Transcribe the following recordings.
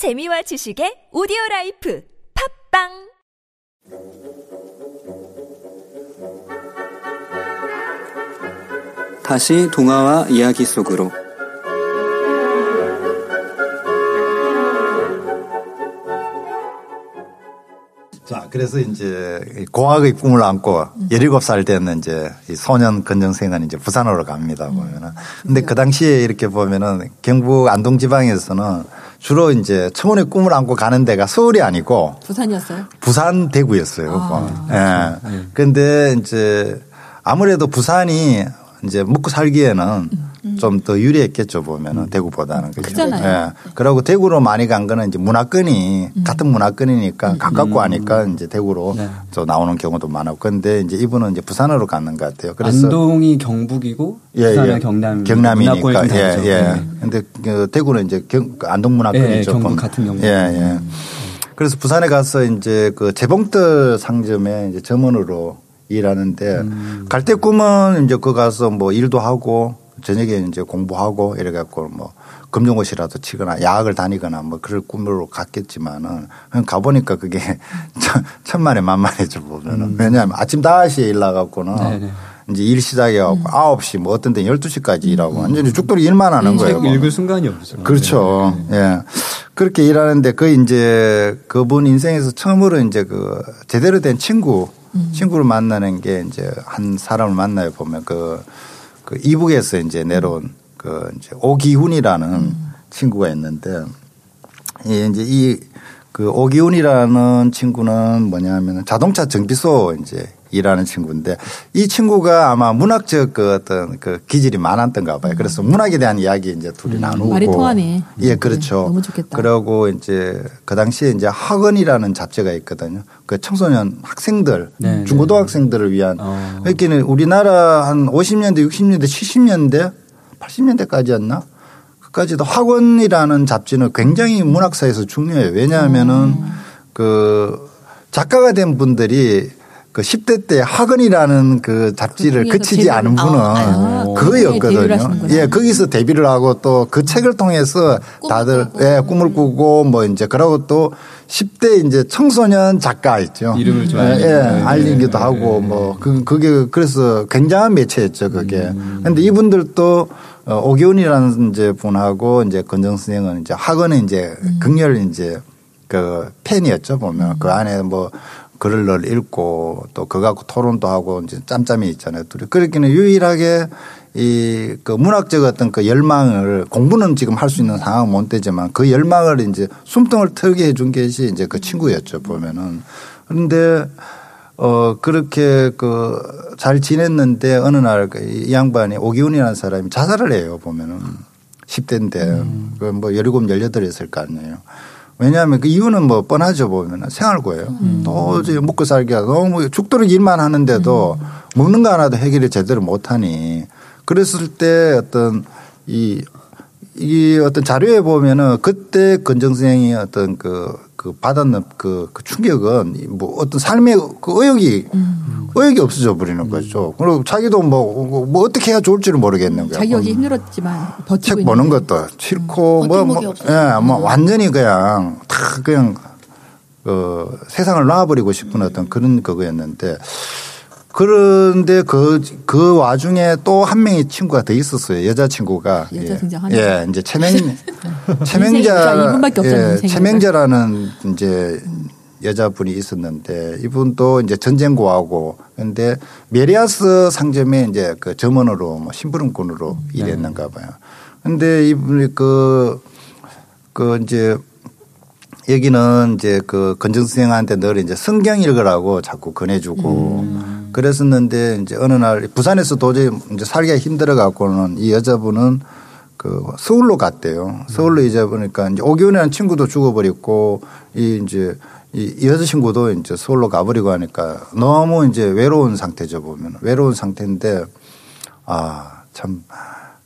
재미와 지식의 오디오 라이프 팟빵 다시 동화와 이야기 속으로 자, 그래서 이제 고학의 꿈을 안고 17살 되는 이제 이 소년 권정생은 이제 부산으로 갑니다, 보면은. 근데 그 당시에 이렇게 보면은 경북 안동 지방에서는 주로 이제 청혼의 꿈을 안고 가는 데가 서울이 아니고 부산이었어요? 부산 대구였어요. 아, 예. 그런데 이제 아무래도 부산이 이제 먹고 살기에는 좀더 유리했겠죠 보면은 대구보다는 그죠. 크잖아요. 예. 그리고 대구로 많이 간 거는 이제 문화권이 같은 문화권이니까 가깝고 하니까 이제 대구로 네. 저 나오는 경우도 많았고 근데 이제 이분은 이제 부산으로 가는 것 같아요. 그래서 안동이 경북이고 예, 부산은 예. 경남 경남이니까 문화권이 좀 예. 예. 네. 근데 그 대구는 이제 경, 안동 예, 문화권이죠. 경북 보면. 같은 경우. 예, 예. 그래서 부산에 가서 이제 그 재봉틀 상점에 이제 점원으로 일하는데 음. 갈때 꿈은 이제 그 가서 뭐 일도 하고 저녁에 이제 공부하고 이래 갖고 뭐 검정고시라도 치거나 야학을 다니거나 뭐 그럴 꿈으로 갔겠지만은 그냥 가보니까 그게 천- 천만에 만만해져 보면은 왜냐하면 아침 5시에 일 나가고는 음. 네네. 이제 일 시작해갖고 9시 뭐 어떤 때 12시까지 일하고 완전히 죽도록 일만 하는 거예요. 책 뭐. 읽을 순간이 없죠. 그렇죠. 예. 그렇게 일하는데 그 이제 그분 인생에서 처음으로 이제 그 제대로 된 친구, 친구를 만나는 게 이제 한 사람을 만나요 보면 그, 그 이북에서 이제 내려온 그 이제 오기훈이라는 친구가 있는데 이 이제 이 그 오기훈이라는 친구는 뭐냐면 자동차 정비소 이제 일하는 친구인데 이 친구가 아마 문학적 그 어떤 그 기질이 많았던가 봐요. 그래서 문학에 대한 이야기 이제 둘이 나누고 음. 말이 통하네. 예, 그렇죠. 네, 너무 좋겠다. 그러고 이제 그 당시에 이제 학원이라는 잡지가 있거든요. 그 청소년 학생들, 네, 중고등학생들을 위한 어. 그러니까 우리나라 한 50년대, 60년대, 70년대, 80년대까지였나? 그까지도 학원이라는 잡지는 굉장히 문학사에서 중요해요. 왜냐하면은 음. 그 작가가 된 분들이 그 10대 때 학원이라는 그 잡지를 거기에서 그치지 데뷔를- 않은 분은 아, 아, 그거였거든요. 하시는구나. 예, 거기서 데뷔를 하고 또 그 책을 통해서 다들 예, 꿈을 꾸고 뭐 이제 그러고 또 10대 이제 청소년 작가 있죠. 이름을 좀 예. 예, 네, 알리기도 네, 하고 네. 뭐 그, 그게 그래서 굉장한 매체였죠, 그게. 음. 근데 이분들도 어, 오기훈이라는 이제 분하고 이제 건정 선생은 이제 학원에 이제 극렬 이제 그 팬이었죠, 보면. 그 안에 뭐 글을 늘 읽고 또 그거 갖고 토론도 하고 이제 짬짬이 있잖아요. 둘이. 그렇기는 유일하게 이 그 문학적 어떤 그 열망을 공부는 지금 할 수 있는 상황은 못 되지만 그 열망을 이제 숨통을 털게 해준 것이 이제 그 친구였죠, 보면은. 그런데 어, 그렇게 그 잘 지냈는데 어느 날 이 양반이 오기훈이라는 사람이 자살을 해요, 보면은. 10대인데. 그뭐 17, 18이었을 거 아니에요. 왜냐하면 그 이유는 뭐 뻔하죠, 보면은 생활고예요. 도저히 먹고 살기가 너무 죽도록 일만 하는데도 먹는 거 하나도 해결을 제대로 못 하니. 그랬을 때 어떤 이, 이 어떤 자료에 보면은 그때 건정 선생이 어떤 그, 그 받았는 그, 그 충격은 뭐 어떤 삶의 그 의욕이 의욕이 없어져 버리는 거죠. 그리고 자기도 뭐, 뭐 어떻게 해야 좋을지를 모르겠는 거야. 자기 역시 힘들었지만 버티고 책 보는. 것도 싫고 뭐, 버팀목이 뭐, 없어요. 예, 뭐 완전히 그냥 다 그냥 그 세상을 놔버리고 싶은 어떤 그런 그거였는데 그런데 그, 그 와중에 또 한 명의 친구가 더 있었어요. 여자친구가. 여자 예. 등장하네. 예, 이제 최명, 최명자. 진짜 이분밖에 없잖아요, 예. 최명자라는 이제 여자분이 있었는데 이분도 이제 전쟁고하고 근데 메리아스 상점에 이제 그 점원으로 뭐 심부름꾼으로 일했는가 봐요. 근데 이분이 그, 그 이제 여기는 이제 그 건정 선생한테 늘 이제 성경 읽으라고 자꾸 권해주고 그랬었는데 이제 어느 날 부산에서 도저히 이제 살기가 힘들어 갖고는 이 여자분은 그 서울로 갔대요. 서울로 이제 보니까 이제 오기훈이라는 친구도 죽어버렸고 이 이제 이 여자친구도 이제 서울로 가버리고 하니까 너무 이제 외로운 상태죠 보면 외로운 상태인데 아, 참,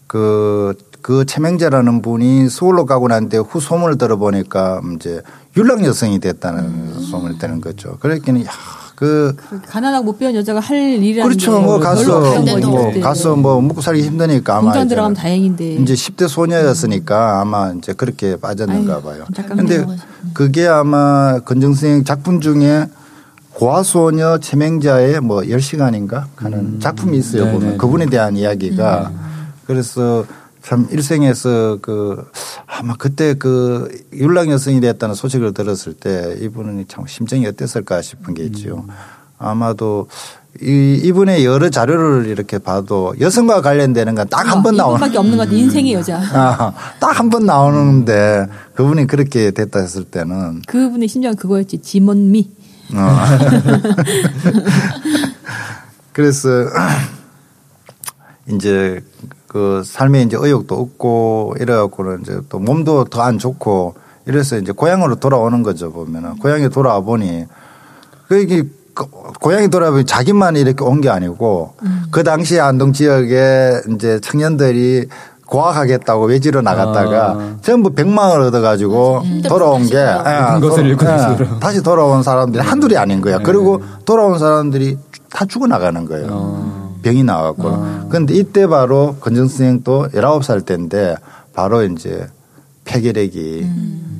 그, 그 최명재라는 분이 서울로 가고 난 뒤에 후 소문을 들어보니까 이제 율락 여성이 됐다는 소문이 되는 거죠. 그랬기는 야, 그 가난하고 못 배운 여자가 할 일이라는 그렇죠. 게뭐 별로 가서 없던 거지, 뭐. 가서 뭐 먹고 살기 힘드니까 아마 공장 이제 들어가면 다행인데. 이제 10대 소녀였으니까 아마 이제 그렇게 빠졌는가 봐요. 근데 그게 아마 건정 선생 작품 중에 고아소녀 체맹자의 뭐 10시간인가 하는 작품이 있어요. 보면 네네네. 그분에 대한 이야기가 그래서 참 일생에서 그 아마 그때 그 율랑 여성이 됐다는 소식을 들었을 때 이분은 참 심정이 어땠을까 싶은 게 있죠. 아마도 이 이분의 여러 자료를 이렇게 봐도 여성과 관련되는 건 딱 한번 나오는 이분밖에 없는 것 같아. 인생의 여자. 아, 딱 한 번 나오는데 그분이 그렇게 됐다 했을 때는 그분의 심정은 그거였지. 지먼미. 어. 그래서 이제 그 삶에 이제 의욕도 없고 이래갖고는 이제 또 몸도 더 안 좋고 이래서 이제 고향으로 돌아오는 거죠 보면은 고향에 돌아와 보니 그 이게 그 고향에 돌아보니 자기만 이렇게 온 게 아니고 그 당시 안동 지역에 이제 청년들이 고학하겠다고 외지로 나갔다가 아. 전부 백망을 얻어가지고 돌아온 게 예, 것을 돌아- 잃고 예. 다시 돌아온 사람들이 한둘이 아닌 거야. 네. 그리고 돌아온 사람들이 다 죽어나가는 거예요. 어. 병이 나왔고. 그런데 이때 바로 건정 선생도 19살 때인데 바로 이제 폐결핵이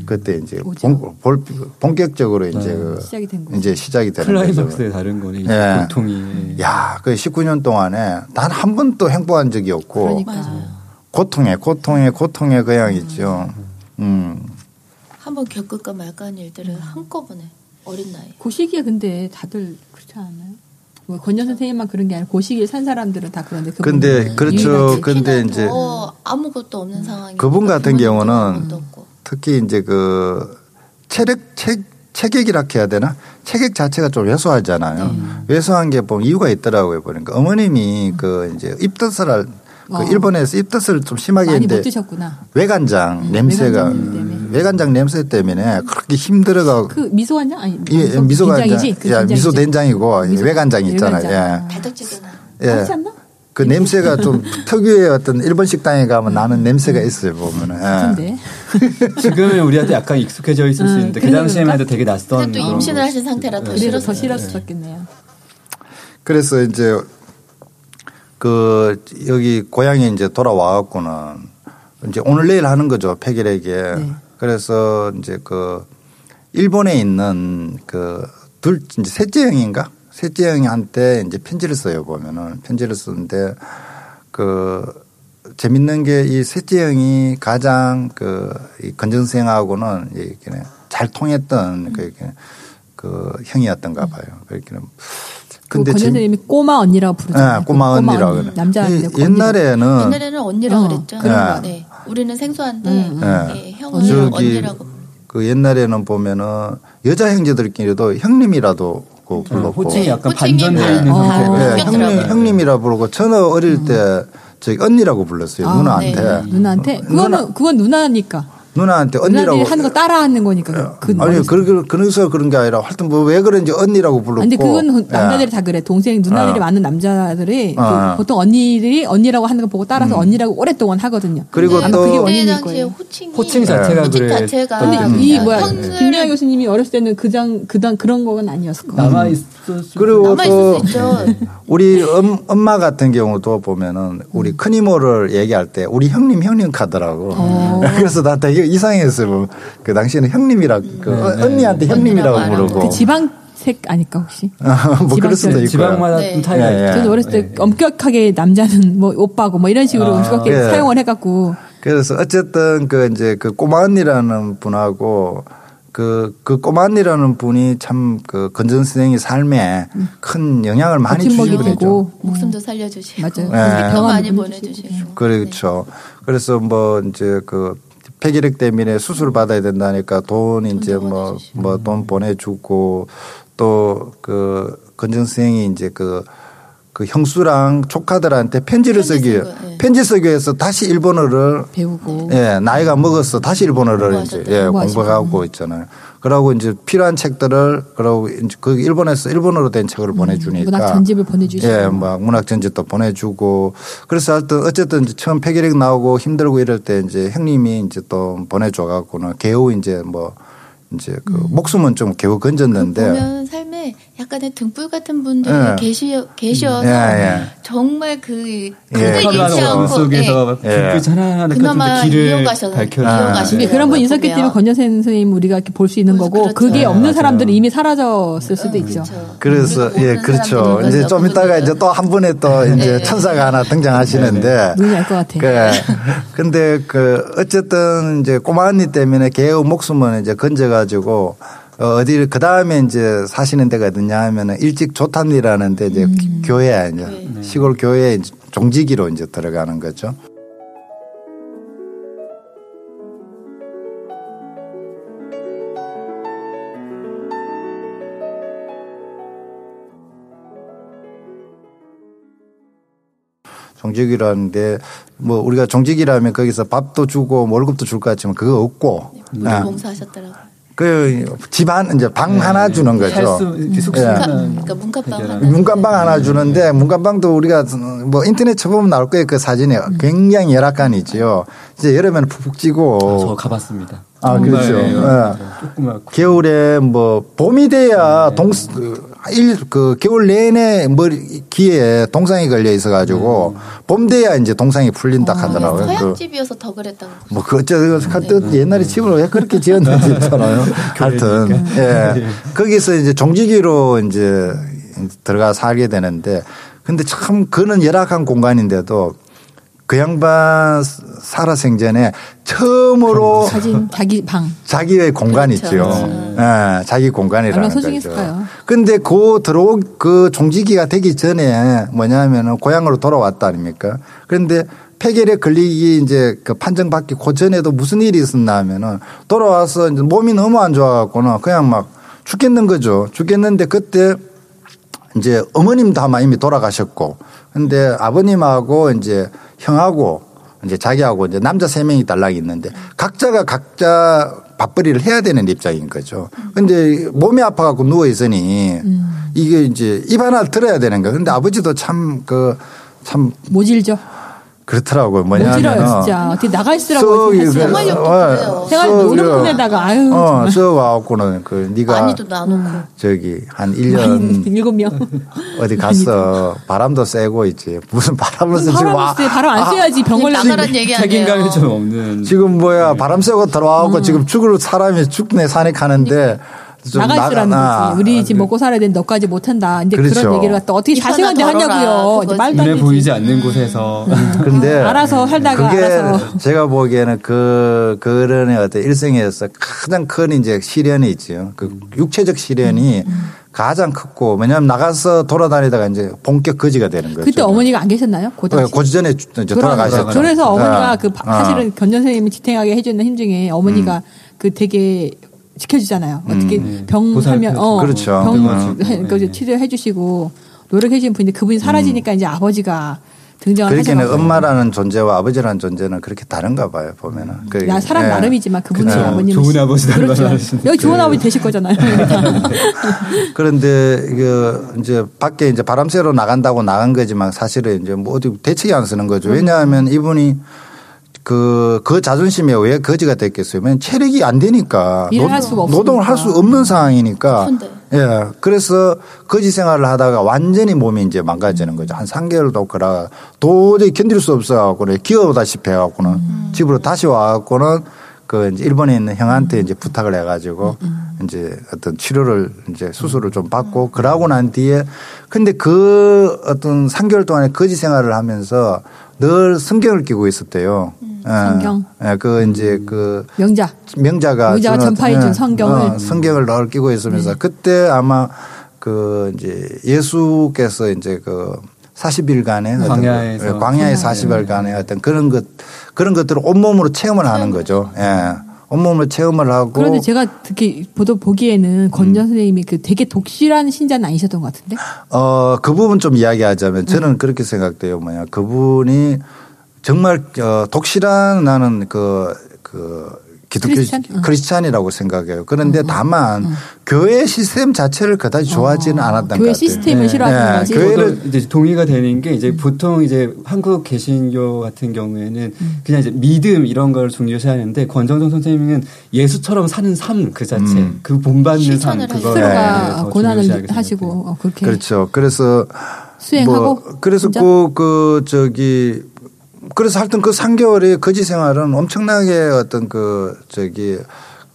그때 이제. 본, 볼- 본격적으로 이제 그 시작이 된 거죠. 이제 시작이 되는 거죠. 클라이막스에 다른 거네. 이 예. 고통이. 야, 그 19년 동안에 단한 번도 행복한 적이 없고 그러니까. 고통에 고통에 고통에 그냥 있죠. 음. 한번 겪을까 말까 하는 일들을 한꺼번에 어린 나이. 그 시기에 근데 다들 그렇지 않아요? 뭐 권전 선생님만 그런 게 아니라 그 시기에 산 사람들은 다 그런데 그분은 근데 그렇죠. 유일하지. 근데 이제 더 아무것도 없는 상황이 그분 같은 경우는. 특히 이제 그 체력 체, 체격이라 해야 되나? 체격 자체가 좀 왜소하잖아요. 네. 왜소한 게 보면 이유가 있더라고요. 보니까 어머님이 그 이제 입덧을 할, 그 어. 일본에서 입덧을 좀 심하게 많이 못 했는데 드셨구나. 외간장 음, 냄새가 외간장 냄새 때문에 그렇게 힘들어가 그 미소간장 아니 예, 미소간장, 된장이지? 그 야, 된장이지? 미소 된장이고 미소- 외간장 있잖아요. 외간장. 예. 발덕지근한. 예. 그렇지 않나? 그 냄새가 좀 특유의 어떤 일본 식당에 가면 나는 냄새가 있어요 보면은. 예. 지금은 우리한테 약간 익숙해져 있을 수 음, 있는데 그 당시에만 해도 그런가? 되게 낯선. 또 임신을 거. 하신 상태라 더 그래서 싫었어요. 더 싫었었겠네요. 그래서 이제 그 여기 고향에 이제 돌아와 갖고는 이제 오늘 내일 하는 거죠 폐결에게. 네. 그래서 이제 그 일본에 있는 그 둘 이제 셋째 형인가 셋째 형한테 이제 편지를 써요 보면은 편지를 쓰는데 그 재밌는 게 이 셋째 형이 가장 그이 건전생하고는 이렇게 잘 통했던 그, 이렇게 그 형이었던가 봐요. 그렇게 근데 근데 권 재- 선생님이 꼬마 언니라고 부르잖아요. 예, 꼬마 언니라고 언니. 그 언니라고. 옛날에는 옛날에는 언니라 어, 그랬죠. 그런 거. 네. 우리는 생소한데 음, 음. 예, 형을 저기 언니라고. 그 옛날에는 보면은 여자 형제들끼리도 형님이라도 그 어, 불렀고 호칭이 약간 어. 예, 바뀌었더라고요. 형님, 형님이라 부르고 저는 어릴 때 저기 언니라고 불렀어요 아, 누나한테 네. 누나한테 그거는 그건 누나니까. 누나한테 언니라고 누나들이 하는 거 따라하는 거니까. 그, 그 아니 그, 그, 그래서 그런 게 아니라 하여튼 뭐 왜 그런지 언니라고 불렀고 아니, 근데 그건 예. 남자들이 다 그래. 동생, 누나들이 어. 많은 남자들이 그 어. 보통 언니들이 언니라고 하는 거 보고 따라서 언니라고 오랫동안 하거든요. 그리고 또- 그게 원인일 거예요. 호칭이 호칭 자체가 호칭 그래. 자체가 근데 음. 이 뭐야 형들은 김연아 교수님이 어렸을 때는 그장 그당 그런 거는 아니었을 거예요. 남아 있었을 그리고 남아 또 있을 수 있죠. 우리 엄, 엄마 같은 경우도 보면은 우리 음. 큰 이모를 얘기할 때 우리 형님 형님 카더라고. 어. 그래서 나 되게 이상했어요. 그 당시에는 형님이라 그 네, 어, 네. 언니한테 형님이라고 부르고. 그 지방 색 아닐까 혹시? 뭐 그럴 수도 있고. 지방마다 네. 좀 차이가 예, 예. 저는 어렸을 때 엄격하게 남자는 뭐 오빠고 뭐 이런 식으로 아, 엄격하게 예. 사용을 해갖고 그래서 어쨌든 그 이제 그 꼬마 언니라는 분하고 그, 그 꼬마 언니라는 분이 참 그 건전 선생의 삶에 큰 영향을 많이 주시고 그랬죠. 되고 목숨도 살려주시고 맞아요. 네. 더 많이 보내주시고. 그렇죠. 그래서 뭐 이제 그 폐기력 때문에 수술 받아야 된다니까 돈 이제 뭐. 뭐 돈 보내주고 또 그 건전 선생이 이제 그 그 형수랑 조카들한테 편지를 편지 쓰기 예. 편지 쓰기 위해서 다시 일본어를 배우고 예 나이가 먹었어 다시 일본어를 이제. 예. 공부하고 있잖아요. 그러고 이제 필요한 책들을 그러고 이제 그 일본에서 일본어로 된 책을 보내주니까 음, 문학 전집을 보내주시고 예, 막 문학 전집도 보내주고 그래서 하여튼 어쨌든 이제 처음 폐결핵 나오고 힘들고 이럴 때 이제 형님이 이제 또 보내줘 갖고는 개우 이제 뭐 이제 그 목숨은 좀 겨우 건졌는데 보면 삶에 약간의 등불 같은 분들이 예. 계시 계셔서 예, 예. 정말 그 예. 크게 잃지 않고 속에서 예. 불빛 하나하나 그나마 길을 밝혀주는 아, 근데 그런 분이 있었기 보면. 때문에 권여생 선생님 우리가 이렇게 볼 수 있는 거고 그렇죠. 그게 네, 없는 맞아요. 사람들은 이미 사라졌을 수도 있죠. 그렇죠. 그래서 예 그렇죠. 이제 좀 이따가. 이제 또 한 분에 또 이제 네. 천사가 하나 등장하시는데 눈이 알 것 같아. 그 근데 그 어쨌든 이제 꼬마 언니 때문에 개의 목숨은 이제 건져가지고 어, 어디를 그 다음에 이제 사시는 데가 어디냐 하면은 일찍 조탄리라는 데 이제 음. 교회 이제 네. 시골 교회에 이제 종지기로 이제 들어가는 거죠. 종직이라는데 뭐 우리가 종직이라면 거기서 밥도 주고 뭐 월급도 줄 것 같지만 그거 없고 무료 아, 봉사하셨더라고요. 그 집안 이제 방 하나 주는 거죠. 이렇게 예. 숙소는 그러니까 문갑방 하나. 문간방 하나 주는데 문간방도 우리가 뭐 인터넷 쳐보면 나올 거예요. 그 사진이 굉장히 열악한이지요. 이제 여름에는 푹푹 저 찌고 가봤습니다. 아, 그렇죠. 예. 조그맣고 겨울에 뭐 봄이 돼야 동, 일, 그 겨울 내내 머리, 귀에 동상이 걸려 있어 가지고 봄 돼야 이제 동상이 풀린다 하더라고요. 그, 서양집이어서 더 그랬다고. 뭐, 그, 어쩌, 그, 옛날에 집을 왜 그렇게 지었는지 있잖아요. 하여튼, 예. 거기서 이제 종지기로 이제 들어가 살게 되는데, 근데 참 그는 열악한 공간인데도 그 양반 살아생전에 처음으로 사진 자기 방. 자기의 공간이 그렇죠. 있죠. 예, 자기 공간이라는 거죠. 근데 그 들어오 그 종지기가 되기 전에 뭐냐면은 고향으로 돌아왔다 아닙니까? 그런데 폐결에 걸리기 이제 그 판정받기 그 전에도 무슨 일이 있었나 하면은 돌아와서 이제 몸이 너무 안 좋아갖고는 그냥 막 죽겠는 거죠. 죽겠는데 그때 이제 어머님도 아마 이미 돌아가셨고 근데 아버님하고 이제 형하고 이제 자기하고 이제 남자 세 명이 딸락이 있는데 각자가 각자 밥벌이를 해야 되는 입장인 거죠. 근데 몸이 아파 갖고 누워 있으니 이게 이제 입 하나 들어야 되는 거예요. 근데 아버지도 참 그 참 모질죠. 그렇더라고요. 뭐냐면 진짜. 어떻게 나가 있으라고 썩 했어요. 이게- 생활력도 어. 생활 썩 노릇꾼에다가 아유 어, 정말. 썩 와갖고는 그 네가 많이도 나놓고. 저기 한 1년 일곱 명. 어디 갔어. 바람도 쐬고 있지. 무슨 바람을 쐬지 바람 와. 쐬 바람 안 쐬야지 병 걸리지. 나가란 얘기 아니에요. 책임감이 좀 없는 지금 뭐야 바람 쐬고 들어와갖고 지금 죽을 사람이 죽네 산액하는데 좀 나가 있으라는 나가- 거지. 우리 지금 먹고 살아야 되는데 너까지 못한다. 이제 그렇죠. 그런 얘기를 갖다 어떻게 자식한테. 하냐고요. 이제. 말도 안 눈에. 보이지 않는 곳에서 근데 알아서 살다가 그게 알아서. 제가 보기에는 그 그런의 어떤 일생에서 가장 큰 이제 시련이 있죠. 그 육체적 시련이 음, 가장 크고 왜냐하면 나가서 돌아다니다가 이제 본격 거지가 되는 거죠. 그때 어머니가 안 계셨나요? 그 네. 고지 전에 이제 돌아가셨죠. 그래서 어머니가 아, 그 바- 아. 사실은 견전 선생님이 지탱하게 해주는 힘 중에 어머니가 그 되게 지켜주잖아요. 어떻게 병 보살펴 하면 어 그렇죠. 병 음. 해- 그 치료해 주시고 노력해 주신 분인데 그분이 사라지니까 이제 아버지가 등장을 그렇게는 하셔서 엄마라는 존재와 아버지라는 존재는 그렇게 다른가 봐요 보면은. 그- 야 사람 예. 나름이지만 그분이 그쵸. 아버님 좋은 아버지 그렇죠. 여기 좋은 아버지 되실 거잖아요. 그런데 이게 이제 밖에 이제 바람 쐬러 나간다고 나간 거지만 사실은 이제 뭐 어디 대책이 안 쓰는 거죠. 왜냐하면 이분이 그, 그 자존심에 왜 거지가 됐겠어요? 왜냐면 체력이 안 되니까. 일을 할. 노동을 할 수 없는 상황이니까. 아픈데. 예. 그래서 거지 생활을 하다가 완전히 몸이 이제 망가지는 거죠. 한 3개월도 그라 도저히 견딜 수 없어갖고는 기어오다시피 해갖고는 음. 집으로 다시 와갖고는 그 이제 일본에 있는 형한테 이제 부탁을 해가지고 음, 이제 어떤 치료를 이제 수술을 좀 받고 그러고 난 뒤에 근데 그 어떤 3개월 동안에 거지 생활을 하면서 늘 성경을 끼고 있었대요. 예. 음, 성경. 예, 그 이제 그 명자. 명자가 명자가 주는, 전파해 준 예, 성경을. 네. 어, 성경을 늘 끼고 있으면서 그때 아마 그 이제 예수께서 이제 그 40일간의 어떤 광야에서. 그, 예, 광야의 40일간의 어떤 그런 것 그런 것들을 온몸으로 체험을 하는 거죠. 예. 온몸으로 체험을 하고 그런데 제가 특히 보도 보기에는 권전 선생님이 그 되게 독실한 신자는 아니셨던 것 같은데. 어, 그 부분 좀 이야기하자면 음. 저는 그렇게 생각돼요. 뭐냐. 그분이 정말 어, 독실한 나는 그, 그 기독교 크리스찬? 어. 크리스찬이라고 생각해요. 그런데 다만 교회 시스템 자체를 그다지 좋아하지는 않았던 것 교회 같아요. 시스템을 네. 싫어하는 네. 거지. 교회- 저도 이제 동의가 되는 게 이제 보통 이제 한국 개신교 같은 경우에는 그냥 이제 믿음 이런 걸 중요시하는데 권정정 선생님은 예수처럼 사는 삶 그 자체 음. 그 본받는 삶 그거 스스로가 더 고난을 하시고. 어, 그렇게 그렇죠. 그래서 수행하고 뭐 그래서? 그, 그 저기 그래서 하여튼 그 3개월의 거지 생활은 엄청나게 어떤 그 저기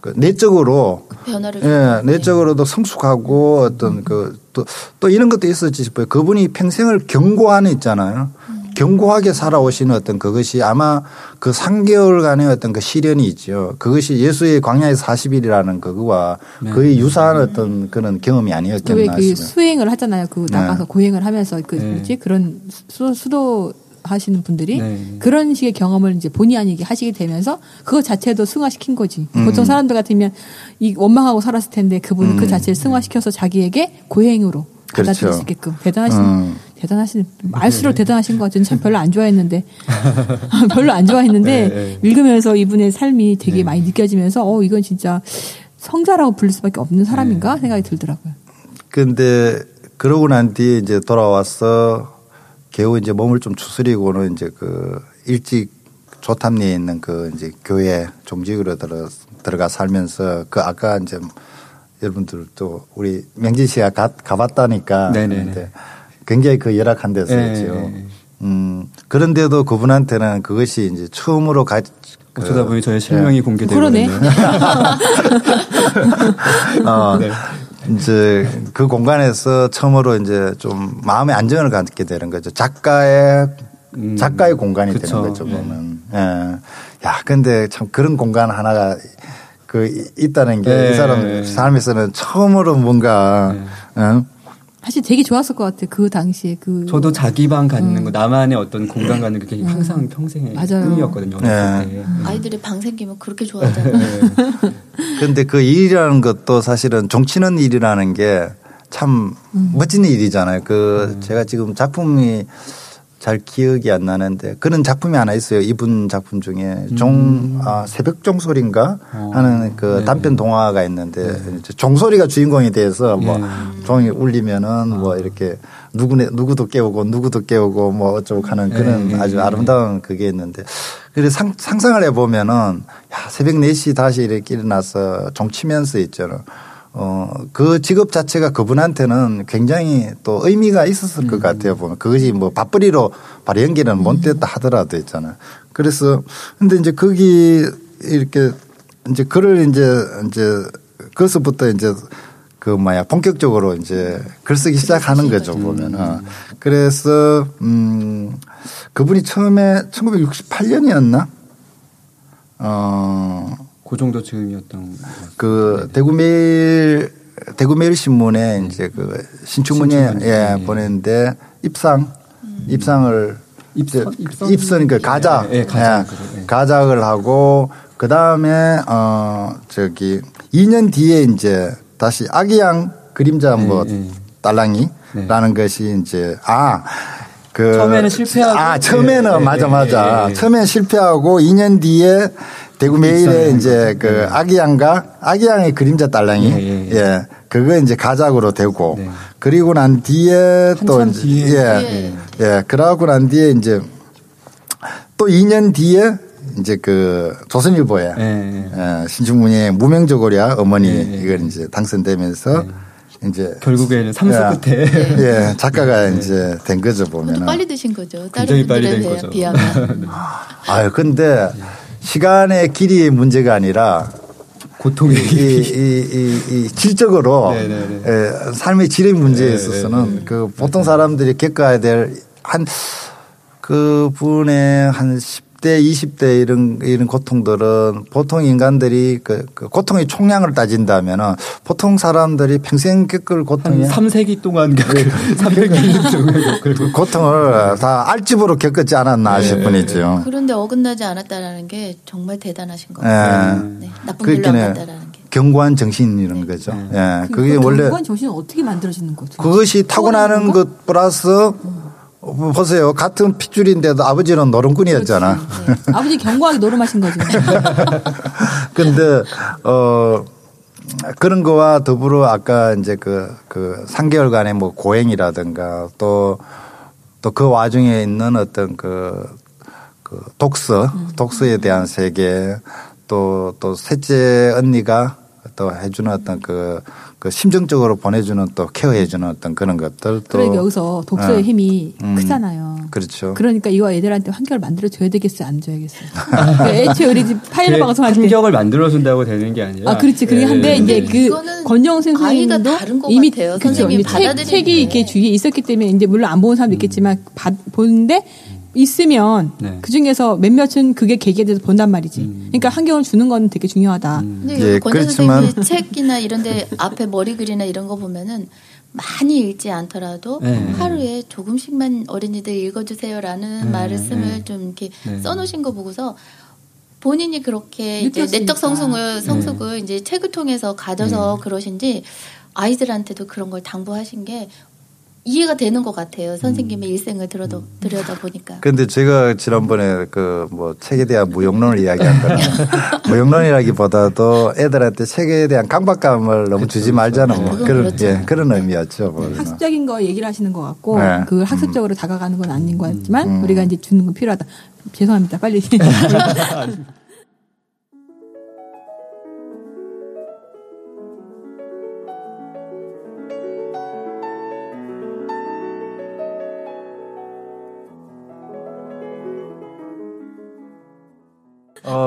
그 내적으로 변화를 예, 내적으로도 성숙하고 어떤 그또또 이런 것도 있었지 싶어요. 그분이 평생을 경고하는 있잖아요. 경고하게 살아오시는 어떤 그것이 아마 그 3개월간의 어떤 그 시련이 있죠. 그것이 예수의 광야의 40일이라는 그거와 거의 유사한 어떤 그런 경험이 왜 아니었겠나 그 싶어요. 수행을 하잖아요. 그 나가서 고행을 하면서 그 네. 뭐지 그런 수, 수도 하시는 분들이 네. 그런 식의 경험을 이제 본의 아니게 하시게 되면서 그거 자체도 승화시킨 거지. 음. 보통 사람들 같으면 이 원망하고 살았을 텐데 그분은 그 자체를 승화시켜서 자기에게 고행으로 받아들일 그렇죠. 수 있게끔 대단하신 음. 대단하신 알수록 대단하신 것 같은 참 별로 안 좋아했는데 별로 안 좋아했는데 네, 읽으면서 이분의 삶이 되게 많이 느껴지면서 어 이건 진짜 성자라고 부를 수밖에 없는 사람인가 생각이 들더라고요. 근데 그러고 난 뒤에 이제 돌아와서 겨우 이제 몸을 좀 추스리고는 이제 그 일찍 조탐리에 있는 그 이제 교회 종직으로 들어 들어가 살면서 그 아까 이제 여러분들도 우리 명진 씨가 가, 가봤다니까 네네네. 근데 굉장히 그 열악한 데서였죠. 네. 음 그런데도 그분한테는 그것이 이제 처음으로 가 그- 어쩌다 보니 저의 실명이 공개되고 그러네. 있네요. 어, 네. 이제 그 공간에서 처음으로 이제 좀 마음의 안정을 갖게 되는 거죠. 작가의 음, 작가의 공간이 그쵸. 되는 거죠. 네. 보면. 예. 야, 근데 참 그런 공간 하나가 그 이- 있다는 게이 네. 사람 삶에서는 처음으로 뭔가 어? 사실 되게 좋았을 것 같아. 그 당시에 그 저도 자기 방 갖는 거 나만의 어떤 공간 갖는 게 항상 평생의 맞아요. 꿈이었거든요. 어렸을 때. 아이들이 방 생기면 그렇게 좋아하잖아요. 네. 근데 그 일이라는 것도 사실은 종치는 일이라는 게 참 멋진 일이잖아요. 그 제가 지금 작품이 잘 기억이 안 나는데 그런 작품이 하나 있어요. 이분 작품 중에 종 아, 새벽 종소리인가 어. 하는 그 네. 단편 동화가 있는데 이제 종소리가 주인공이 돼서 뭐 예. 종이 울리면은 뭐 이렇게 누구네 누구도 깨우고 누구도 깨우고 뭐 어쩌고 하는 그런 예, 예, 아주 예. 아름다운 그게 있는데 그래서 상, 상상을 해 보면은 야 새벽 4시 다시 이렇게 일어나서 종 치면서 있잖아. 어, 그 직업 자체가 그분한테는 굉장히 또 의미가 있었을 것 같아요. 보면. 그것이 뭐 밥벌이로 바로 연기는 못 됐다 하더라도 있잖아요. 그래서 근데 이제 거기 이렇게 이제 글을 이제 이제 거기서부터 이제 그 뭐야 본격적으로 이제 글 쓰기 시작하는 거죠 보면은. 그래서 음 그분이 처음에 1968년이었나? 어 그 정도 즈음이었던. 그 대구 매일 대구 매일 신문에 이제 그 신춘문예 신춘문예. 예, 예. 보냈는데 입상 입상을 입선- 입선? 입선 그 가작 예, 예, 가작. 예, 예. 가작을 하고 그 다음에 어 저기 2년 뒤에 이제 다시 아기양 그림자 뭐 예, 예. 딸랑이라는 것이 이제 아. 그 처음에는 실패하고. 아 처음에는 예, 예, 맞아 예, 맞아 예, 예. 처음에 실패하고 2년 뒤에 대구 매일에 입상을 이제 한그 거죠. 아기양과 아기양의 그림자 딸랑이 예, 예, 예. 예 그거 이제 가작으로 되고 네. 그리고 난 뒤에 또 이제 뒤에. 예, 예 그러고 난 뒤에 이제 또 2년 뒤에 이제 그 조선일보에 예, 예. 예, 신춘문예 무명저고랴 어머니 예, 예. 이걸 이제 당선되면서 이제 결국에는 삼수 예, 끝에 예 작가가 이제 된 거죠 보면은 빨리 드신 거죠. 굉장히 다른 빨리 된 분들에 거죠. 비하면. 아유 근데 시간의 길이의 문제가 아니라 고통의 이, 이, 이, 이 질적으로. 에, 삶의 질의 문제에 네, 있어서는 네, 그 보통 사람들이 겪어야 될 한 그분의 한 10 대, 20대 이런 이런 고통들은 보통 인간들이 그, 그 고통의 총량을 따진다면은 보통 사람들이 평생 겪을 한 고통이 3세기 동안 그 300년 동안 그 겪고 고통을 다 알집으로 겪었지 않았나 네, 싶은 이죠. 그런데 어긋나지 않았다라는 게 정말 대단하신 것 예. 같아요. 네, 나쁜 길로 안. 갔다라는 게. 견고한 정신 이런 거죠. 예. 그게 원래 그건 정신을 어떻게 만들어지는 거죠? 그것이 타고나는 것 플러스 어, 보세요. 같은 핏줄인데도 아버지는 노름꾼이었잖아. 네. 아버지 견고하게 노름하신 거죠. 근데 어 그런 거와 더불어 아까 이제 그, 그 3개월간의 뭐 고행이라든가 또 또 그 와중에 있는 어떤 그, 그 독서, 독서에 대한 세계 또, 또 셋째 언니가 또 해주는 어떤 그, 그 심정적으로 보내주는 또 케어해주는 어떤 그런 것들 또. 그러니까 여기서 독서의 어. 힘이 음. 크잖아요. 그렇죠. 그러니까 이거 애들한테 환경을 만들어 줘야 되겠어요, 안 줘야겠어요. 그러니까 애초에 우리 집 파일럿 방송할 때. 환경을 만들어 준다고 되는 게 아니라. 아, 그렇지. 그게 예, 한데 예, 이제 예. 그 이거는 권정훈 아이가 선생님도 다른 것 이미 같아요. 그렇죠. 선생님이 책이 게. 이렇게 주위에 있었기 때문에 이제 물론 안 보는 사람도 있겠지만 받, 보는데 있으면 네. 그 중에서 몇몇은 그게 계기에 대해서 본단 말이지. 그러니까 환경을 주는 건 되게 중요하다. 근데 예, 권재 그렇지만- 선생님이 책이나 이런데 앞에 머리 글이나 이런 거 보면은 많이 읽지 않더라도 네. 하루에 조금씩만 어린이들 읽어주세요라는 네, 말씀을 네. 좀 이렇게 네. 써놓으신 거 보고서 본인이 그렇게 이제 느꼈으니까. 내적 성숙을 네. 성숙을 이제 책을 통해서 가져서 그러신지 아이들한테도 그런 걸 당부하신 게 이해가 되는 것 같아요. 선생님의 일생을 들여다 들여다 보니까. 근데 제가 지난번에 그 뭐 책에 대한 무용론을 이야기한 거는 무용론이라기보다도 애들한테 책에 대한 강박감을 너무 주지 말자는 뭐 그런 그렇죠. 예, 그런 의미였죠. 뭐. 학습적인 거 얘기를 하시는 것 같고 네. 그 학습적으로 다가가는 건 아닌 것 같지만 음. 우리가 이제 주는 건 필요하다. 죄송합니다. 빨리.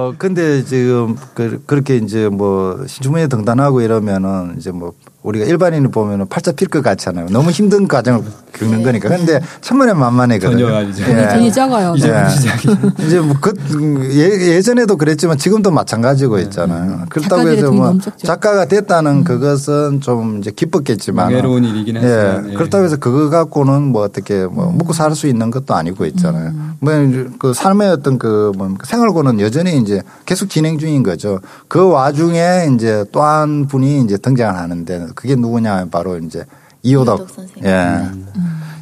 어 근데 지금 그, 그렇게 이제 뭐 신주문에 등단하고 이러면은 이제 뭐 우리가 일반인을 보면은 팔자 필 것 같잖아요. 너무 힘든 과정을 겪는 거니까. 근데 천만에 만만이거든요. 전혀 아니죠. 예. 돈이 적어요. 이제 예. 시작이. 이제 뭐그 예, 예전에도 그랬지만 지금도 마찬가지고 있잖아요. 그렇다고 작가들의 해서 뭐. 작가가 됐다는 그것은 좀 이제 기뻤겠지만 명예로운 일이긴 하지만, 예. 예. 그렇다고 해서 그거 갖고는 뭐 어떻게 뭐 먹고 살 수 있는 것도 아니고 있잖아요. 뭐그 삶의 어떤 그뭐 생활고는 여전히 이제 계속 진행 중인 거죠. 그 와중에 이제 또 한 분이 이제 등장을 하는데 그게 누구냐 하면 바로 이제 이호덕. 이호덕 선생님. 예.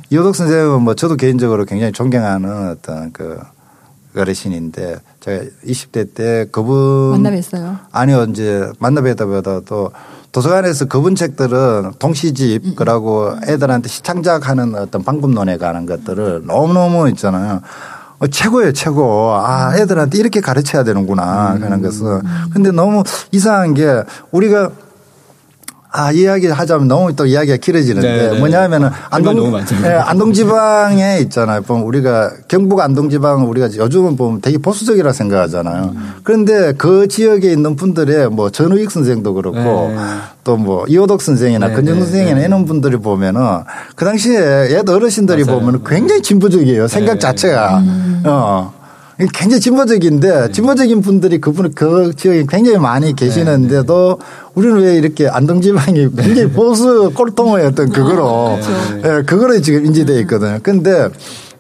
이호덕 선생님은 뭐 저도 개인적으로 굉장히 존경하는 어떤 그 어르신인데 제가 20대 때 그분 만나 뵀어요. 아니요 이제 만나 뵀다보다도 도서관에서 그분 책들은 동시집 그러고 애들한테 시창작하는 어떤 방법론에 관한 것들을 너무너무 있잖아요. 어, 최고예요, 최고. 아, 애들한테 이렇게 가르쳐야 되는구나, 하는 것은. 근데 너무 이상한 게 우리가 아, 이야기 하자면 너무 또 이야기가 길어지는데 네, 네. 뭐냐면은 할말 너무 많죠. 예, 안동지방에 있잖아요. 보면 우리가 경북 안동지방 우리가 요즘은 보면 되게 보수적이라 생각하잖아요. 그런데 그 지역에 있는 분들의 뭐 전우익 선생도 그렇고 네. 또뭐 이호덕 선생이나 네, 근정 네, 선생이나 네. 이런 분들이 보면은 그 당시에 옛 어르신들이. 보면 굉장히 진보적이에요. 생각 네. 자체가. 어. 굉장히 진보적인데 진보적인 분들이 그분 그 지역에 굉장히 많이 계시는데도 우리는 왜 이렇게 안동지방이 굉장히 보수 꼴통의 어떤 그거로 예, 그거로 지금 인지되어 있거든요. 근데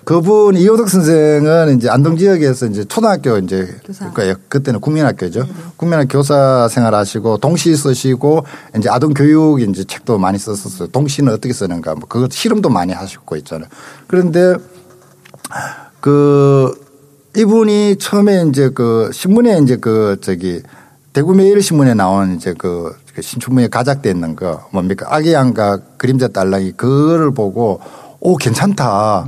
그분 이호덕 선생은 이제 안동 지역에서 이제 초등학교 이제 교사. 그러니까 그때는 국민학교죠. 국민학교 교사 생활하시고 동시 쓰시고 이제 아동 교육 이제 책도 많이 썼었어요. 동시는 어떻게 쓰는가 뭐 그것 실험도 많이 하셨고 있잖아요. 그런데 그 이분이 처음에 이제 그 신문에 이제 그 저기 대구 매일 신문에 나온 이제 그 신춘문예 가작돼 있는 거 뭡니까 아기 양과 그림자 딸랑이 그거를 보고 오 괜찮다.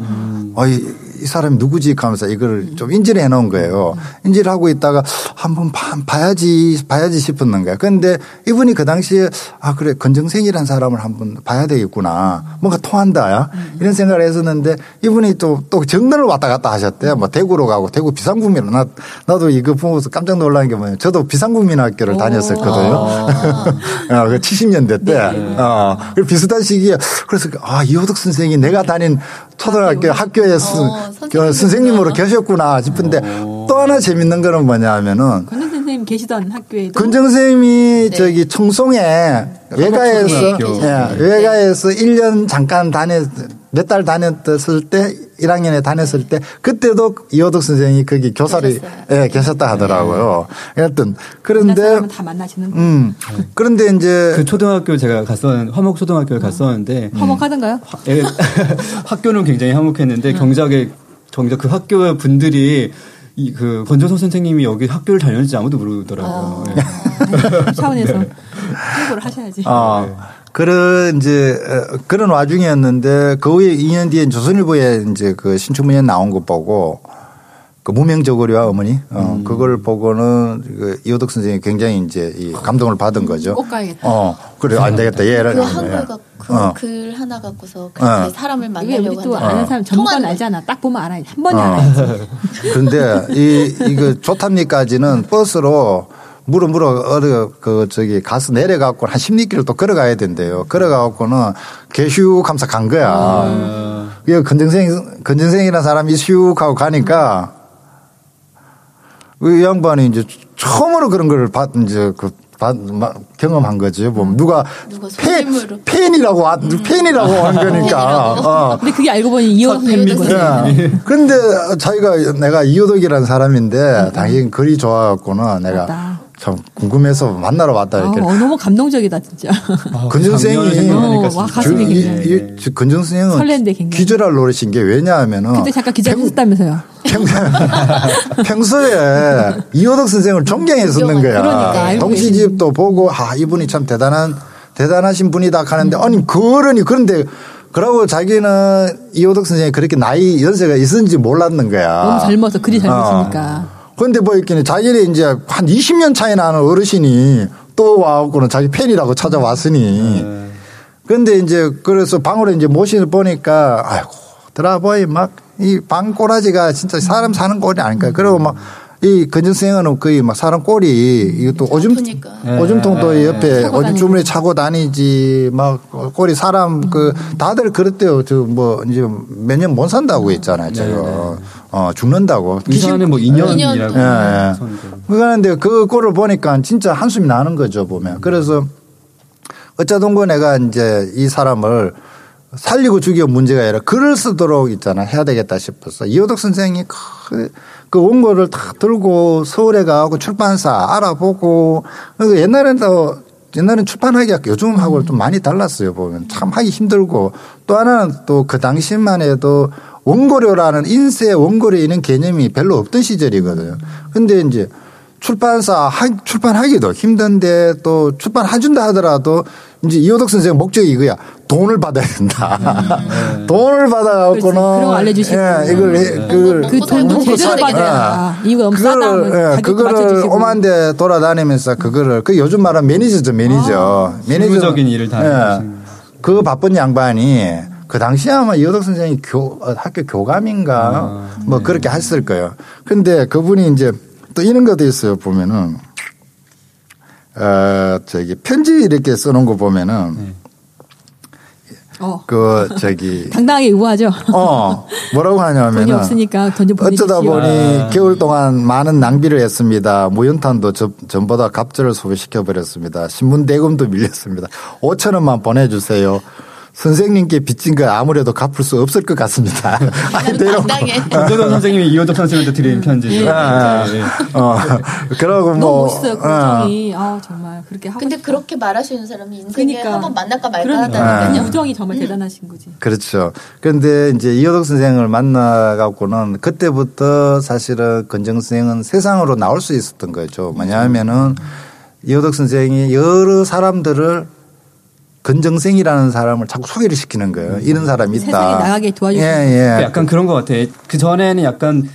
어이 이 사람이 누구지 하면서 이걸 좀 인지를 해 놓은 거예요. 인지를 하고 있다가 한번 봐- 봐야지 봐야지 싶었는 거야. 그런데 이분이 그 당시에 아 그래 건정생이라는 사람을 한번 봐야 되겠구나. 뭔가 통한다. 이런 생각을 했었는데 이분이 또 또 정면을 왔다 갔다 하셨대요. 뭐 대구로 가고 대구 비상국민 나 나도 이거 보면서 깜짝 놀란 게 뭐냐면 저도 비상국민학교를 다녔었거든요. 어, 그 70년대 때. 어, 그 비슷한 시기에 그래서 아, 이호덕 선생이 내가 다닌 초등학교 학교에 스- 어, 그 선생님이구나. 선생님으로 계셨구나 싶은데 또 하나 재밌는 거는 뭐냐 하면은 권정 선생님 계시던 학교에도 근정 선생님이 네. 저기 청송에 외가에서 예, 외가에서 1년 잠깐 다녔 몇 달 다녔을 때 1학년에 다녔을 때 그때도 이호덕 선생이 거기 교사를. 예, 계셨다 하더라고요. 하여튼 만난 그런데 다 만나시는 거. 음 그런데 이제 그 초등학교 제가 갔었 화목 초등학교를 갔었는데 화목하던가요? 화- 예, 학교는 굉장히 화목했는데 경작에 정작 그 학교 분들이 이그 권정선 선생님이 여기 학교를 다녔는지 아무도 모르더라고요. 예. 그 차원에서 홍보를 하셔야지. 어, 그런 이제 어, 그런 와중이었는데 그 후에 2년 뒤에 조선일보에 이제 그 신춘문예 나온 거 보고 그 무명저고리와 어머니 어, 그걸 보고는 그 이호덕 선생이 굉장히 이제 이 감동을 받은 거죠. 꼭 가야겠다. 어 그래 안 되겠다 얘를 그 한글 그 어. 글 하나 갖고서 그렇게 어. 사람을 이게 우리 만나려고 또 하는 아는 사람 통하는 알잖아. 딱 보면 알아야지. 한 번에 어. 알아야지. 그런데 이 이거 조탐리까지는 버스로 물어 물어 어디 그 저기 가서 내려갖고 한 10리길을 또 걸어가야 된대요. 걸어가갖고는 개슈 감사 간 거야. 아, 그 건정생 건정생이라는 사람이 슉 하고 가니까 이 양반이 이제 처음으로 그런 걸 받, 이제 그 받, 마- 경험한 거지. 뭐 누가 누가 팬. 팬이라고 와- 팬이라고 한 거니까. 어. 근데 그게 알고 보니 이호 선생님 거지. 예. 근데 자기가 내가 이호덕이라는 사람인데 당신 글이 좋아갖고는 내가 맞다. 참 궁금해서 만나러 왔다 아, 이렇게. 어, 너무 감동적이다 진짜. 아, 생각하니까 어, 와, 가슴이 이- 굉장히. 선생은 설레는데 굉장히. 기절할 노릇인 게 왜냐하면은 그때 잠깐. 평, 평소에 이호덕 선생을 존경했었는 거야. 그러니까, 동시집도 보고 아 이분이 참 대단한 대단하신 분이다 하는데 아니 그러니 그런데 그러고 자기는 이호덕 선생이 그렇게 나이 연세가 있었는지 몰랐는 거야. 너무 젊어서 글이 젊으시니까. 그런데 뭐 이렇게 자기네 이제 한 20년 차이 나는 어르신이 또 와갖고는 자기 팬이라고 찾아왔으니. 그런데 이제 그래서 방으로 이제 모시를 보니까 아이고 드라보이 막 이 방 꼬라지가 진짜 사람 사는 꼴이 아닐까. 그리고 막이 건전생은 거의 막 사람 꼴이 이것도 오줌 아프니까. 오줌통도 옆에 차고 오줌. 주머니 차고 다니지 막 꼴이 사람 그 다들 그랬대요. 저 뭐 이제 몇 년 못 산다고 했잖아요. 제가 어 죽는다고. 의사는 뭐 2년이라고. 예, 예. 그런데 그 꼴을 보니까 진짜 한숨이 나는 거죠, 보면. 그래서 어쩌던고 내가 이제 이 사람을 살리고 죽여 문제가 아니라 글을 쓰도록 있잖아. 해야 되겠다 싶었어. 이호덕 선생이 그, 그 원고를 다 들고 서울에 가고 출판사 알아보고 그 옛날에는 또 옛날엔 출판하기가 요즘하고 좀 많이 달랐어요. 보면 참 하기 힘들고 또 하나는 또 그 당시만 해도 원고료라는 인쇄 원고료이는 개념이 별로 없던 시절이거든요. 근데 이제 출판사 하, 출판하기도 힘든데 또 출판해준다 하더라도 이제 이오덕 선생 목적이 이거야. 돈을 받아야 된다. 돈을 받아갖고는. 그런 거 알려주시고. 예, 이걸, 해- 그걸. 그 돈도 제대로 받아야 된다. 이거 그거를, 예, 그거를. 오만데 돌아다니면서 그거를 그 요즘 말하면 매니저죠, 매니저. 매니저. 실무적인 일을 다 하시는 그 바쁜 양반이 그 당시에 아마 이호덕 선생이 교, 어, 학교 교감인가 뭐 그렇게 했을 거예요. 근데 그분이 이제 또 이런 것도 있어요, 보면은. 어, 저기 편지 이렇게 써놓은 거 보면은 어, 그 저기 당당하게 우아하죠. 어 뭐라고 하냐면은 돈이 없으니까 돈 좀. 어쩌다 보니 겨울 동안 많은 낭비를 했습니다. 무연탄도 저- 전보다 갑절을 소비시켜 버렸습니다. 신문 대금도 밀렸습니다. 5천 원만 보내주세요. 선생님께 빚진 거 아무래도 갚을 수 없을 것 같습니다. 아니. 당당해. 김재동 선생님이 이호덕 선생님한테 드린 편지죠. 아, 예, 예. 어, 그러고 너무 뭐. 멋있어요. 그 어. 우정이. 아 정말 그렇게 하고 근데 싶다. 그렇게 말하시는 사람이 인생에 그러니까. 한번 만날까 말까 그러니까. 하다니까요. 그 우정이 정말 대단하신 거지. 그렇죠. 그런데 이제 이호덕 선생을 만나갖고는 그때부터 사실은 건정 선생은 세상으로 나올 수 있었던 거죠. 뭐냐면은 이호덕 선생이 여러 사람들을 건정생이라는 사람을 자꾸 소개를 시키는 거예요. 이런 사람이 있다. 세상에 나가게 도와주시는 예, 예. 약간 그런 것 같아. 그 전에는 약간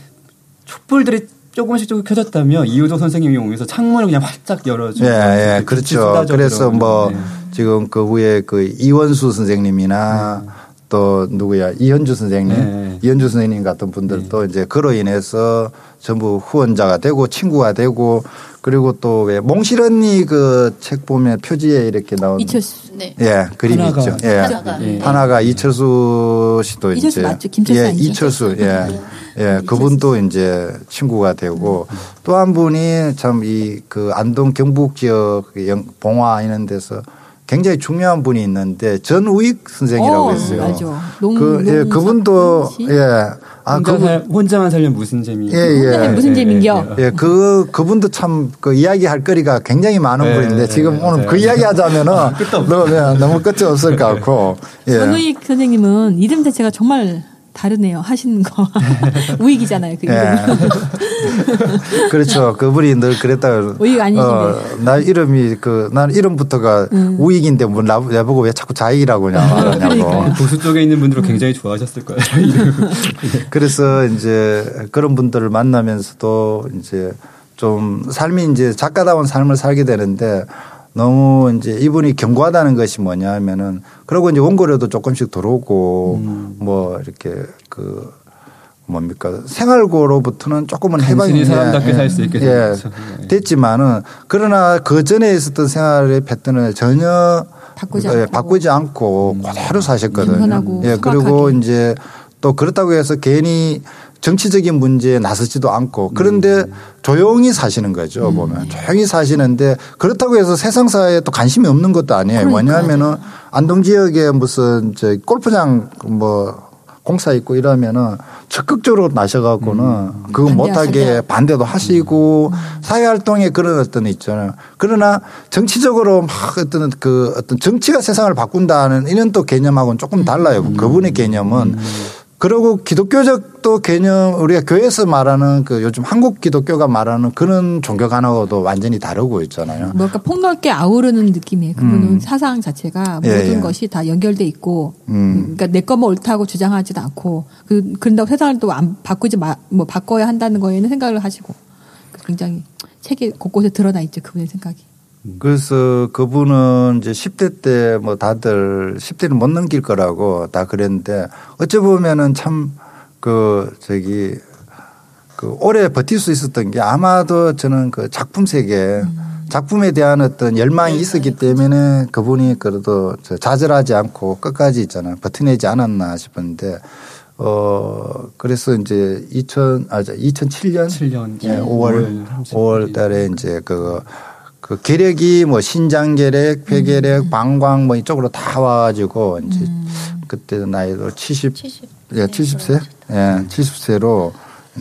촛불들이 조금씩 조금 켜졌다면 이호덕 선생님이 오면서 창문을 그냥 활짝 열어주고 예, 예, 그렇죠. 그래서 뭐 네. 지금 그 후에 그 이원수 선생님이나 또 누구야 이현주 선생님, 네. 이현주 선생님 같은 분들도 이제 그로 인해서 전부 후원자가 되고 친구가 되고 그리고 또 왜 몽실 언니 그 책 보면 표지에 이렇게 나온 이철수. 네. 예 그림 하나가. 있죠. 예. 하나가. 예. 하나가 이철수 씨도 이철수 이제 맞죠? 김철수 예, 아니죠? 이철수 예. 예, 그분도 이제 친구가 되고 또한 분이 참 이 그 안동 경북 지역 그 영- 봉화 이런 데서 굉장히 중요한 분이 있는데 전우익 선생이라고 어, 있어요. 알죠. 농- 그, 예, 그분도? 예. 아, 혼자 그분 살, 혼자만 살면 무슨 재미? 예, 예. 무슨 재민겨? 예, 그, 그분도 참, 그 이야기할 거리가 굉장히 많은 네, 분인데 네, 지금 네, 오늘 맞아요. 그 이야기 하자면은 너무, 예, 너무 끝이 없을 것 같고. 예. 전우익 선생님은 이름 자체가 정말 다르네요. 하시는 거. 우익이잖아요. 그 이름. 예. 그렇죠. 그분이 늘 그랬다. 우익 아니시네. 나 이름이 그, 난 이름부터가 우익인데 뭐 나, 나보고 왜 자꾸 자익이라고 그냥 말하냐고. 그러니까요. 보수 쪽에 있는 분들은 굉장히 좋아하셨을 거예요. 그래서 이제 그런 분들을 만나면서도 이제 좀 삶이 이제 작가다운 삶을 살게 되는데 너무 이제 이분이 견고하다는 것이 뭐냐 하면은 그리고 이제 원고료도 조금씩 들어오고 뭐 이렇게 그 뭡니까 생활고로부터는 조금은 해방이 사람답게 예, 살수 있게 예. 예. 됐지만은 그러나 그 전에 있었던 생활의 패턴을 전혀 바꾸지 예, 않고. 바꾸지 않고 그대로 사셨거든요. 예, 그리고. 이제 또 그렇다고 해서 괜히 정치적인 문제에 나서지도 않고 그런데 조용히 사시는 거죠 보면. 조용히 사시는데 그렇다고 해서 세상사에 또 관심이 없는 것도 아니에요. 뭐냐면은 안동 지역에 무슨 저 골프장 뭐 공사 있고 이러면은 적극적으로 나셔갖고는 그거 못하게. 반대도 하시고 사회활동에 그런 어떤 있잖아요. 그러나 정치적으로 막 어떤 그 어떤 정치가 세상을 바꾼다는 이런 또 개념하고는 조금 달라요. 그분의 개념은. 그리고 기독교적 또 개념 우리가 교회에서 말하는 그 요즘 한국 기독교가 말하는 그런 종교 관하고도 완전히 다르고 있잖아요. 뭔가 폭넓게 아우르는 느낌이에요. 그분은 사상 자체가 예, 모든 예. 것이 다 연결돼 있고, 음. 그러니까 내 것만 옳다고 주장하지도 않고, 그 그런다고 세상을 또 안 바꾸지 마, 뭐 바꿔야 한다는 거에는 생각을 하시고, 굉장히 책에 곳곳에 드러나 있죠 그분의 생각이. 그래서 그분은 이제 10대 때 뭐 다들 10대를 못 넘길 거라고 다 그랬는데 어찌 보면은 참 그 저기 그 오래 버틸 수 있었던 게 아마도 저는 그 작품 세계 작품에 대한 어떤 열망이 있었기 때문에 그분이 그래도 저 좌절하지 않고 끝까지 있잖아요. 버텨내지 않았나 싶은데 어 그래서 이제 2000 아, 2007년 7년 예, 5월 30일. 5월 달에 이제 그, 그 계력이 뭐 신장 계력, 폐 계력, 방광 뭐 이쪽으로 다 와가지고 이제 그때 나이도 70, 70. 예, 70세? 예, 70세로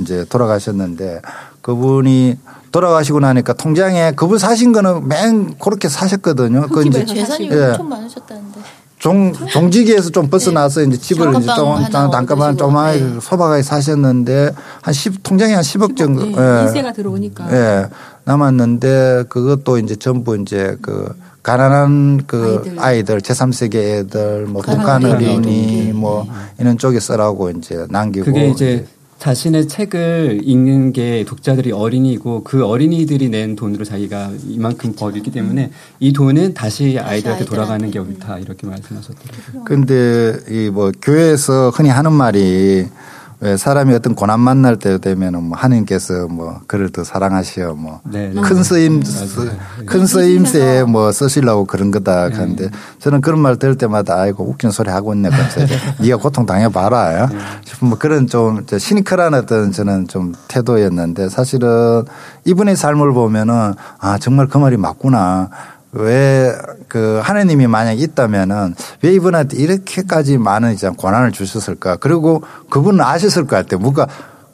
이제 돌아가셨는데 그분이 돌아가시고 나니까 통장에 그분 사신 거는 맨 그렇게 사셨거든요. 그 이제 재산이 예. 엄청 많으셨다는데. 종, 종지기에서 좀 벗어나서 이제 집을 이제 좀, 하나 단가만 네. 소박하게 사셨는데 한 10, 통장에 한 10억 정도. 예, 예. 일세가 들어오니까. 예. 남았는데 그것도 이제 전부 이제 그 가난한 그 아이들. 아이들, 제3세계 애들 뭐 북한 어린이. 어린이 뭐 이런 쪽에 쓰라고 이제 남기고 그게 이제 자신의 책을 읽는 게 독자들이 어린이고 그 어린이들이 낸 돈으로 자기가 이만큼 벌기 때문에 이 돈은 다시 아이들한테 돌아가는 게. 옳다 이렇게 말씀하셨더라고요. 근데 이 뭐 교회에서 흔히 하는 말이 왜 사람이 어떤 고난 만날 때 되면은 뭐 하나님께서 뭐 그를 더 사랑하시어 뭐 네. 큰 쓰임 맞아요. 큰 쓰임새에 뭐 쓰시려고 그런 거다. 하는데 저는 그런 말 들을 때마다 아이고 웃기는 소리 하고 있네 그래서 네가 고통 당해 봐라. 싶은 뭐 그런 좀 시니컬한 어떤 저는 좀 태도였는데 사실은 이분의 삶을 보면은 아 정말 그 말이 맞구나 왜 그 하나님이 만약 있다면은 왜 이분한테 이렇게까지 많은 이제 고난을 주셨을까? 그리고 그분은 아셨을 것 같아요. 뭔가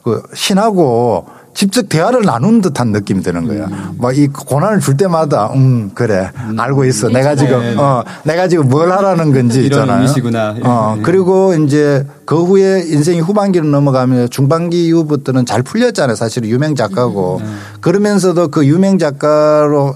그 신하고 직접 대화를 나누는 듯한 느낌이 드는 거야. 막이 고난을 줄 때마다 음 그래 알고 있어. 내가 지금 네, 네. 어 내가 지금 뭘 하라는 건지 있잖아요. 의미시구나. 어 네. 그리고 이제 그 후에 인생이 후반기로 넘어가면 중반기 이후부터는 잘 풀렸잖아요. 사실 유명 작가고 그러면서도 그 유명 작가로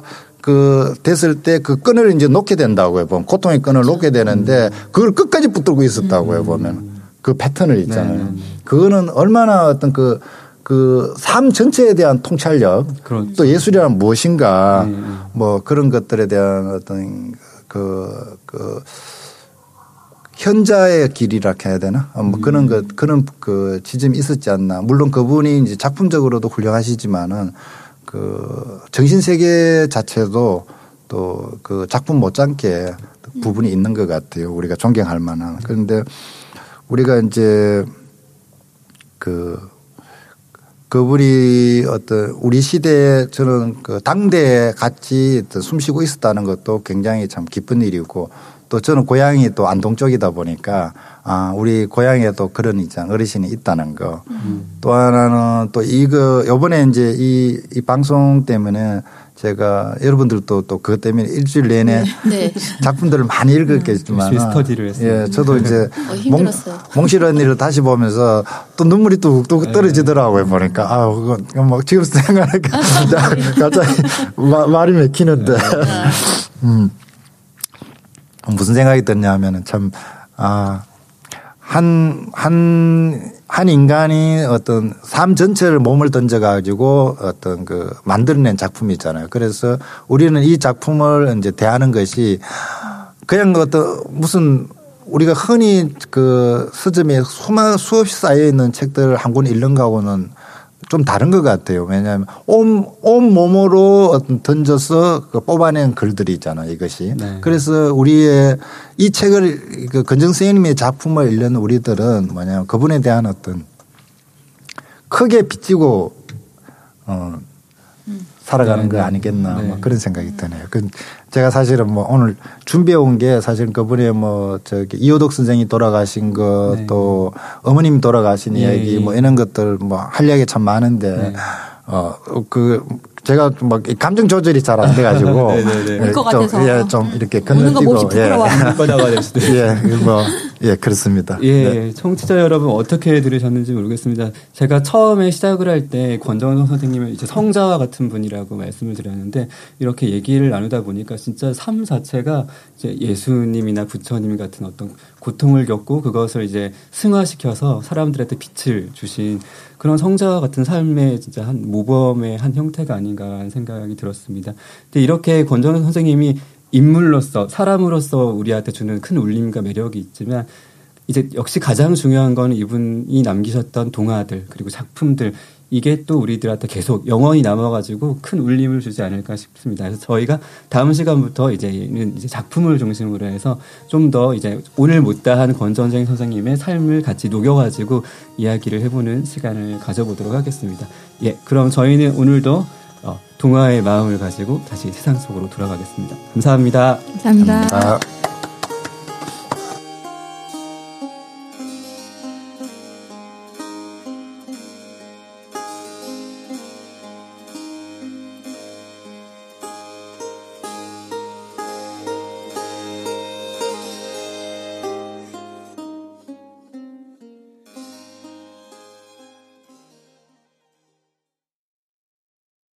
그 됐을 때 그 끈을 이제 놓게 된다고요. 보면 고통의 끈을 놓게 되는데 그걸 끝까지 붙들고 있었다고요. 보면 그 패턴을 있잖아요. 네, 네. 그거는 얼마나 어떤 그 그삶 전체에 대한 통찰력 그렇죠. 또 예술이란 무엇인가 네, 네. 뭐 그런 것들에 대한 어떤 그, 그 현자의 길이라 해야 되나? 어, 뭐 그런 것, 그런 그 지점이 있었지 않나. 물론 그분이 이제 작품적으로도 훌륭하시지만은 그 정신 세계 자체도 또 그 작품 못지않게 부분이 있는 것 같아요. 우리가 존경할 만한. 그런데 우리가 이제 그 그분이 어떤 우리 시대에 저는 그 당대에 같이 어떤 숨쉬고 있었다는 것도 굉장히 참 기쁜 일이고 또 저는 고향이 또 안동 쪽이다 보니까 아 우리 고향에도 그런 입장 어르신이 있다는 거. 또 하나는 또 이거 요번에 이제 이, 이 방송 때문에 제가 여러분들도 또 그것 때문에 일주일 내내 네. 작품들을 많이 읽었겠지만. 열심히 스터디를 했습니다. 예, 저도 이제 어. 몽실 언니를 다시 보면서 또 눈물이 뚝뚝 떨어지더라고요 보니까. 아 그건 뭐 지금 생각하니까 갑자기 마- 말이 맥히는데. 음 무슨 생각이 드냐면은 참 아. 한, 한, 한 인간이 어떤 삶 전체를 몸을 던져가지고 어떤 그 만들어낸 작품이잖아요. 그래서 우리는 이 작품을 이제 대하는 것이 그냥 어떤 무슨 우리가 흔히 그 서점에 수만 수없이 쌓여 있는 책들을 한 권 읽는 거하고는 좀 다른 것 같아요. 왜냐하면 온, 온 몸으로 어떤 던져서 그 뽑아낸 글들이 있잖아요. 이것이. 네. 그래서 우리의 이 책을 그 건정 선생님의 작품을 읽는 우리들은 뭐냐면 그분에 대한 어떤 크게 비치고 어 살아가는 네, 거 네. 아니겠나 네. 뭐 그런 생각이 드네요. 그 제가 사실은 뭐 오늘 준비해 온 게 사실 그분의 뭐 저기 이호덕 선생이 돌아가신 것 네. 또 어머님 돌아가신 예, 이야기 예. 뭐 이런 것들 뭐 할 이야기 참 많은데 네. 어그 제가 막 감정 조절이 잘 안 돼가지고 네, 네, 네. 울것 좀. 예, 좀 이렇게 건너뛰고 있어요. 예, 뭐, 예, 그렇습니다. 예, 네. 청취자 여러분 어떻게 들으셨는지 모르겠습니다. 제가 처음에 시작을 할 때 권정선 선생님은 이제 성자와 같은 분이라고 말씀을 드렸는데 이렇게 얘기를 나누다 보니까 진짜 삶 자체가 이제 예수님이나 부처님 같은 어떤 고통을 겪고 그것을 이제 승화시켜서 사람들한테 빛을 주신 그런 성자와 같은 삶의 진짜 한 모범의 한 형태가 아닌가라는 생각이 들었습니다. 근데 이렇게 권정선 선생님이 인물로서 사람으로서 우리한테 주는 큰 울림과 매력이 있지만 이제 역시 가장 중요한 건 이분이 남기셨던 동화들 그리고 작품들 이게 또 우리들한테 계속 영원히 남아가지고 큰 울림을 주지 않을까 싶습니다. 그래서 저희가 다음 시간부터 이제는 이제 작품을 중심으로 해서 좀 더 이제 오늘 못다한 권전생 선생님의 삶을 같이 녹여가지고 이야기를 해보는 시간을 가져보도록 하겠습니다. 예, 그럼 저희는 오늘도 어, 동화의 마음을 가지고 다시 세상 속으로 돌아가겠습니다. 감사합니다. 감사합니다. 아.